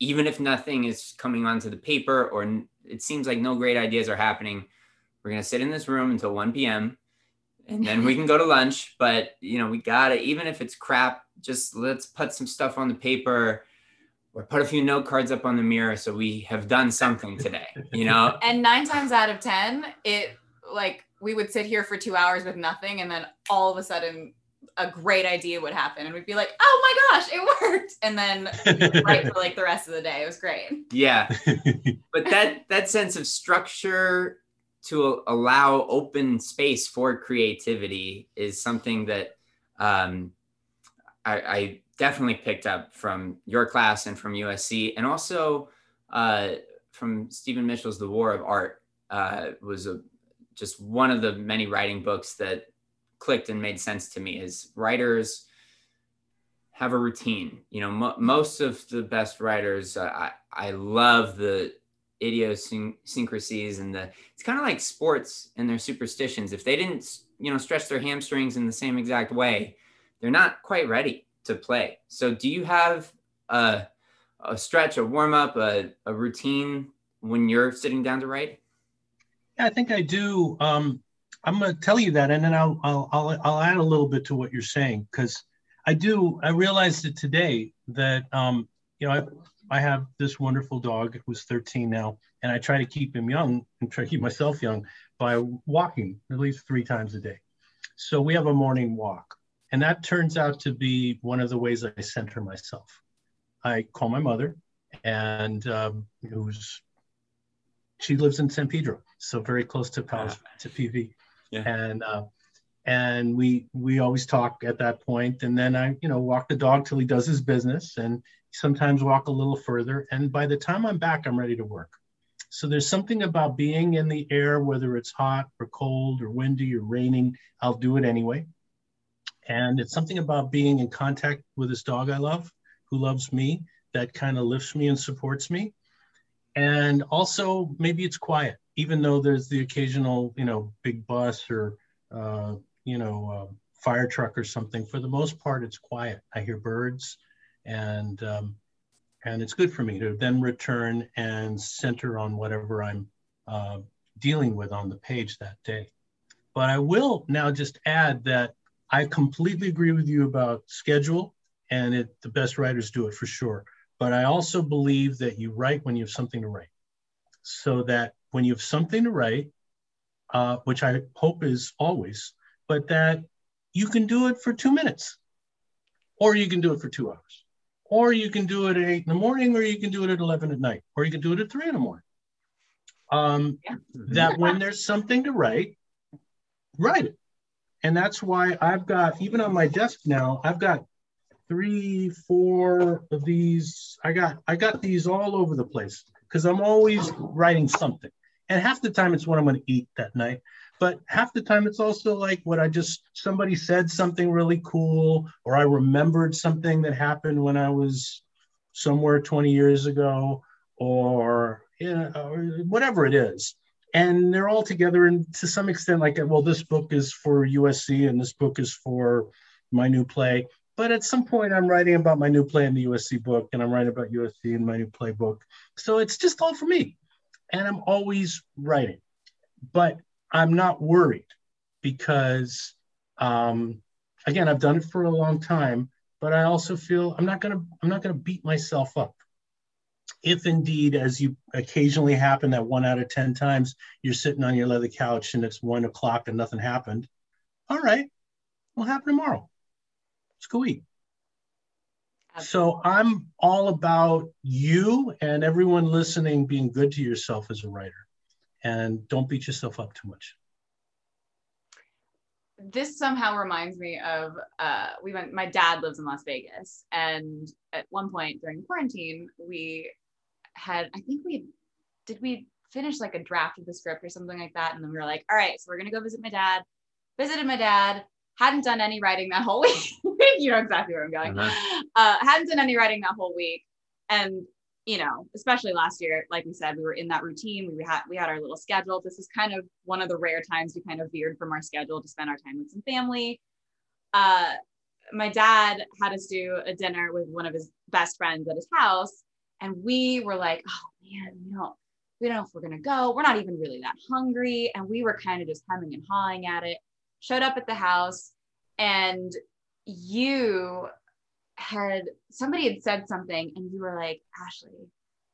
even if nothing is coming onto the paper or it seems like no great ideas are happening we're going to sit in this room until 1 p.m and then we can go to lunch but you know we gotta even if it's crap just let's put some stuff on the paper or put a few note cards up on the mirror so we have done something today you know And nine times out of 10, it like we would sit here for two hours with nothing, and then all of a sudden, a great idea would happen, and we'd be like, oh my gosh, it worked. And then we'd write for like the rest of the day. It was great. yeah but that that sense of structure to allow open space for creativity is something that um, I, I definitely picked up from your class and from USC, and also uh, from Stephen Mitchell's "The War of Art." Uh, was a just one of the many writing books that clicked and made sense to me. Is writers have a routine. You know, mo- most of the best writers, uh, I I love the idiosyncrasies and the. It's kind of like sports and their superstitions. If they didn't, you know, stretch their hamstrings in the same exact way, they're not quite ready to play. So, do you have a a stretch, a warm up, a, a routine when you're sitting down to write? Yeah, I think I do. Um, I'm going to tell you that, and then I'll, I'll I'll I'll add a little bit to what you're saying because I do. I realized it today that um, you know I I have this wonderful dog who's 13 now, and I try to keep him young and try to keep myself young by walking at least three times a day. So we have a morning walk, and that turns out to be one of the ways I center myself. I call my mother, and um, who's she lives in San Pedro, so very close to Palos, to PV, Yeah. and uh, and we we always talk at that point, and then I you know walk the dog till he does his business, and sometimes walk a little further, and by the time I'm back, I'm ready to work. So there's something about being in the air, whether it's hot or cold or windy or raining, I'll do it anyway. And it's something about being in contact with this dog I love, who loves me, that kind of lifts me and supports me. And also, maybe it's quiet, even though there's the occasional, you know, big bus or, uh, you know, uh, fire truck or something. For the most part, it's quiet. I hear birds, and um, and it's good for me to then return and center on whatever I'm uh, dealing with on the page that day. But I will now just add that I completely agree with you about schedule, and it, the best writers do it for sure. But I also believe that you write when you have something to write, so that when you have something to write, uh, which I hope is always, but that you can do it for two minutes, or you can do it for two hours, or you can do it at eight in the morning, or you can do it at 11 at night, or you can do it at three in the morning. Um, that when there's something to write, write it. And that's why I've got, even on my desk now, I've got three, four of these. I got, I got these all over the place because I'm always writing something. And half the time it's what I'm going to eat that night. But half the time it's also like what I just, somebody said something really cool, or I remembered something that happened when I was somewhere 20 years ago, or, you know, or whatever it is. And they're all together and to some extent like well this book is for usc and this book is for my new play. But at some point i'm writing about my new play in the usc book and i'm writing about usc in my new play book so it's just all for me. And i'm always writing. But i'm not worried because um, again i've done it for a long time but i also feel i'm not going to i'm not to beat myself up if indeed, as you occasionally happen, that one out of 10 times you're sitting on your leather couch and it's one o'clock and nothing happened, all right, will happen tomorrow. Let's go eat. So I'm all about you and everyone listening being good to yourself as a writer and don't beat yourself up too much. this somehow reminds me of uh we went my dad lives in las vegas and at one point during quarantine we had i think we did we finish like a draft of the script or something like that and then we were like all right so we're gonna go visit my dad visited my dad hadn't done any writing that whole week you know exactly where i'm going Uh-huh. uh hadn't done any writing that whole week and you know, especially last year, like we said, we were in that routine. We had we had our little schedule. This is kind of one of the rare times we kind of veered from our schedule to spend our time with some family. Uh, my dad had us do a dinner with one of his best friends at his house, and we were like, "Oh man, you know, we don't know if we're gonna go. We're not even really that hungry," and we were kind of just hemming and hawing at it. Showed up at the house, and you had somebody had said something and you were like ashley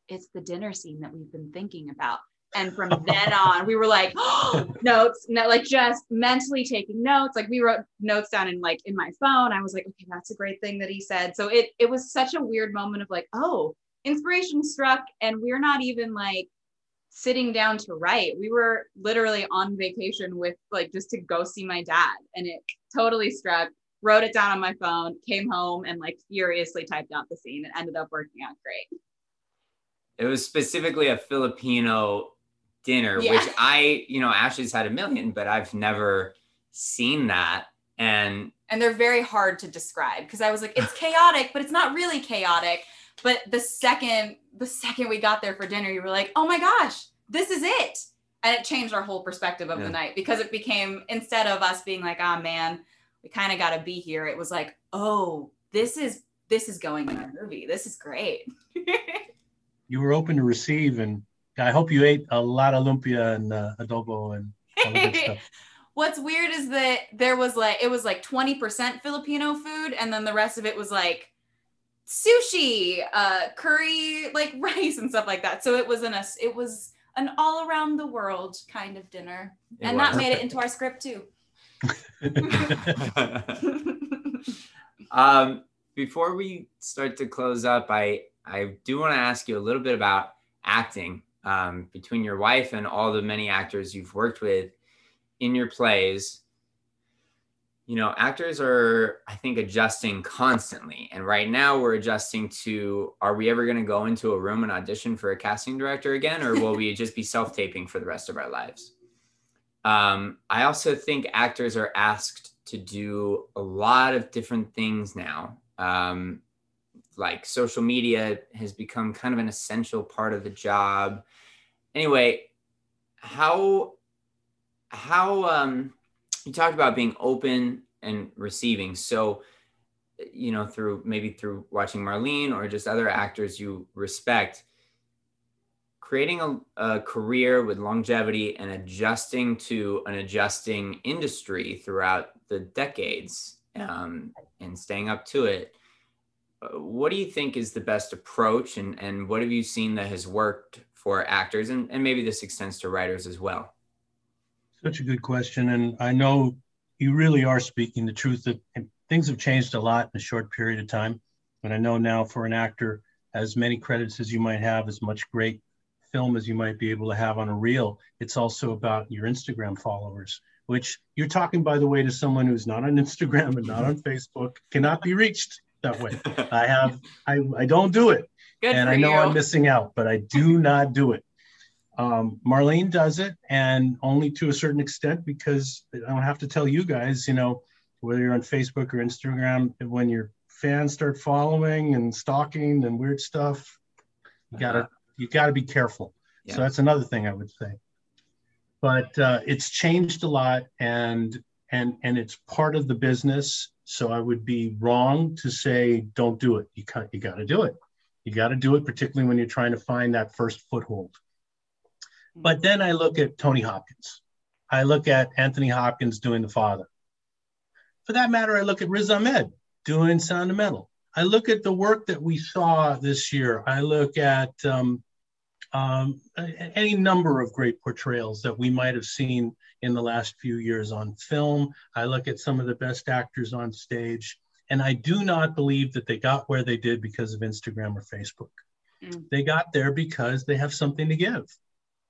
it's the dinner scene that we've been thinking about. And from then on we were like oh, notes no, like just mentally taking notes. Like we wrote notes down in like in my phone. I was like okay that's a great thing that he said. So it it was such a weird moment of like oh inspiration struck. And we're not even like sitting down to write. We were literally on vacation with like just to go see my dad. And it totally struck wrote it down on my phone, came home and like furiously typed out the scene. It ended up working out great. It was specifically a Filipino dinner, Yeah. which I, you know, Ashley's had a million, but I've never seen that. And And they're very hard to describe because I was like, it's chaotic, but it's not really chaotic. But the second, the second we got there for dinner, you were like, oh my gosh, this is it. And it changed our whole perspective of Yeah. the night because it became instead of us being like, oh man, we kind of got to be here. It was like, oh, this is this is going in our movie. This is great. You were open to receive, and I hope you ate a lot of lumpia and uh, adobo and all stuff. what's weird is that there was like it was like 20% Filipino food and then the rest of it was like sushi, uh curry, like rice and stuff like that. So it was an it was an all around the world kind of dinner. It and that was. made it into our script too. um, before we start to close up, I I do want to ask you a little bit about acting. Um, between your wife and all the many actors you've worked with in your plays, you know, actors are, I think, adjusting constantly. And right now, we're adjusting to: Are we ever going to go into a room and audition for a casting director again, or will we just be self-taping for the rest of our lives? Um, I also think actors are asked to do a lot of different things now. Um, like social media has become kind of an essential part of the job. Anyway, how how um, you talked about being open and receiving. So, you know, through maybe through watching Marlene or just other actors you respect, creating a, a career with longevity and adjusting to an adjusting industry throughout the decades um, and staying up to it. uh, What do you think is the best approach, and, and what have you seen that has worked for actors, and, and maybe this extends to writers as well? Such a good question. And I know you really are speaking the truth that things have changed a lot in a short period of time. And I know now for an actor, as many credits as you might have, as much great film as you might be able to have on a reel, it's also about your Instagram followers, which you're talking, by the way, to someone who's not on Instagram and not on Facebook, cannot be reached that way. I have, I, I don't do it Good and I know you. I'm missing out, but I do not do it. Um, Marlene does it, and only to a certain extent because I don't have to tell you guys, you know, whether you're on Facebook or Instagram, when your fans start following and stalking and weird stuff, you gotta you gotta be careful. Yeah. So that's another thing I would say. But uh, it's changed a lot, and and and it's part of the business. So I would be wrong to say don't do it. You got you got to do it. You got to do it, particularly when you're trying to find that first foothold. But then I look at Tony Hopkins. I look at Anthony Hopkins doing the father. For that matter, I look at Riz Ahmed doing Sound of Metal. I look at the work that we saw this year. I look at um, um, any number of great portrayals that we might have seen in the last few years on film. I look at some of the best actors on stage. And I do not believe that they got where they did because of Instagram or Facebook. Mm. They got there because they have something to give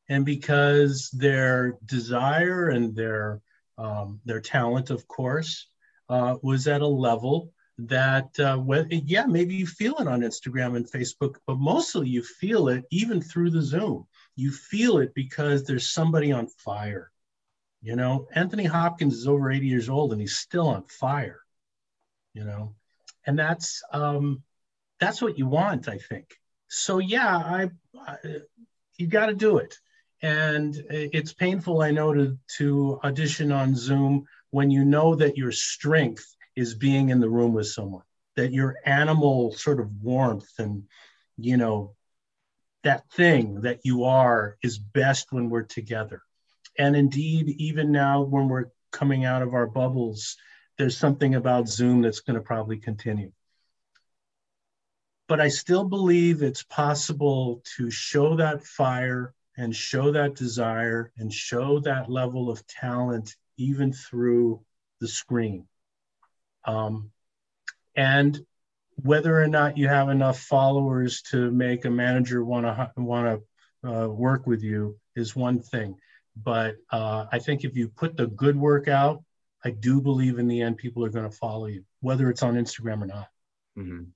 and because their desire and their um, their talent, of course, uh, was at a level that uh, when, yeah, maybe you feel it on Instagram and Facebook, but mostly you feel it even through the Zoom. You feel it because there's somebody on fire. You know, Anthony Hopkins is over 80 years old and he's still on fire. You know, and that's um, that's what you want, I think. So yeah, I, I you got to do it and it's painful i know to, to audition on zoom when you know that your strength is being in the room with someone that your animal sort of warmth and you know that thing that you are is best when we're together and indeed even now when we're coming out of our bubbles there's something about zoom that's going to probably continue but i still believe it's possible to show that fire and show that desire and show that level of talent even through the screen. Um, and whether or not you have enough followers to make a manager want to want to uh, work with you is one thing. But uh, I think if you put the good work out, I do believe in the end people are going to follow you, whether it's on Instagram or not. Mhm.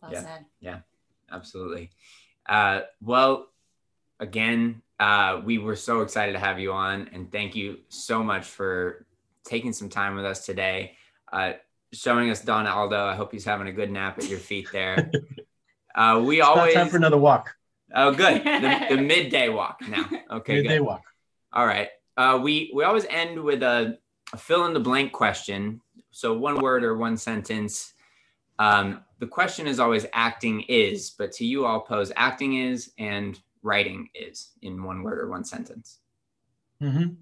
Well Yeah. said. absolutely. Uh, well, again, uh, we were so excited to have you on, and thank you so much for taking some time with us today, uh, showing us Donaldo. I hope he's having a good nap at your feet there. Uh, we It's always time for another walk. oh good the, the midday walk now. Okay, Midday good. walk. All right. Uh, we we always end with a, a fill in the blank question. So one word or one sentence. Um, the question is always acting is, but to you, I'll pose acting is and writing is in one word or one sentence. Mm-hmm.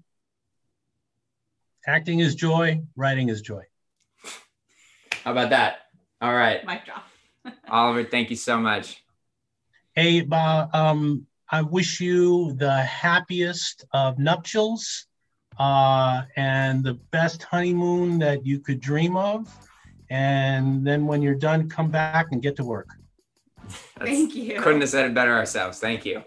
Acting is joy, writing is joy. How about that? All right. Mic drop. Oliver, thank you so much. Hey, uh, um, I wish you the happiest of nuptials uh, and the best honeymoon that you could dream of. And then when you're done, come back and get to work. That's- Thank you. Couldn't have said it better ourselves. Thank you.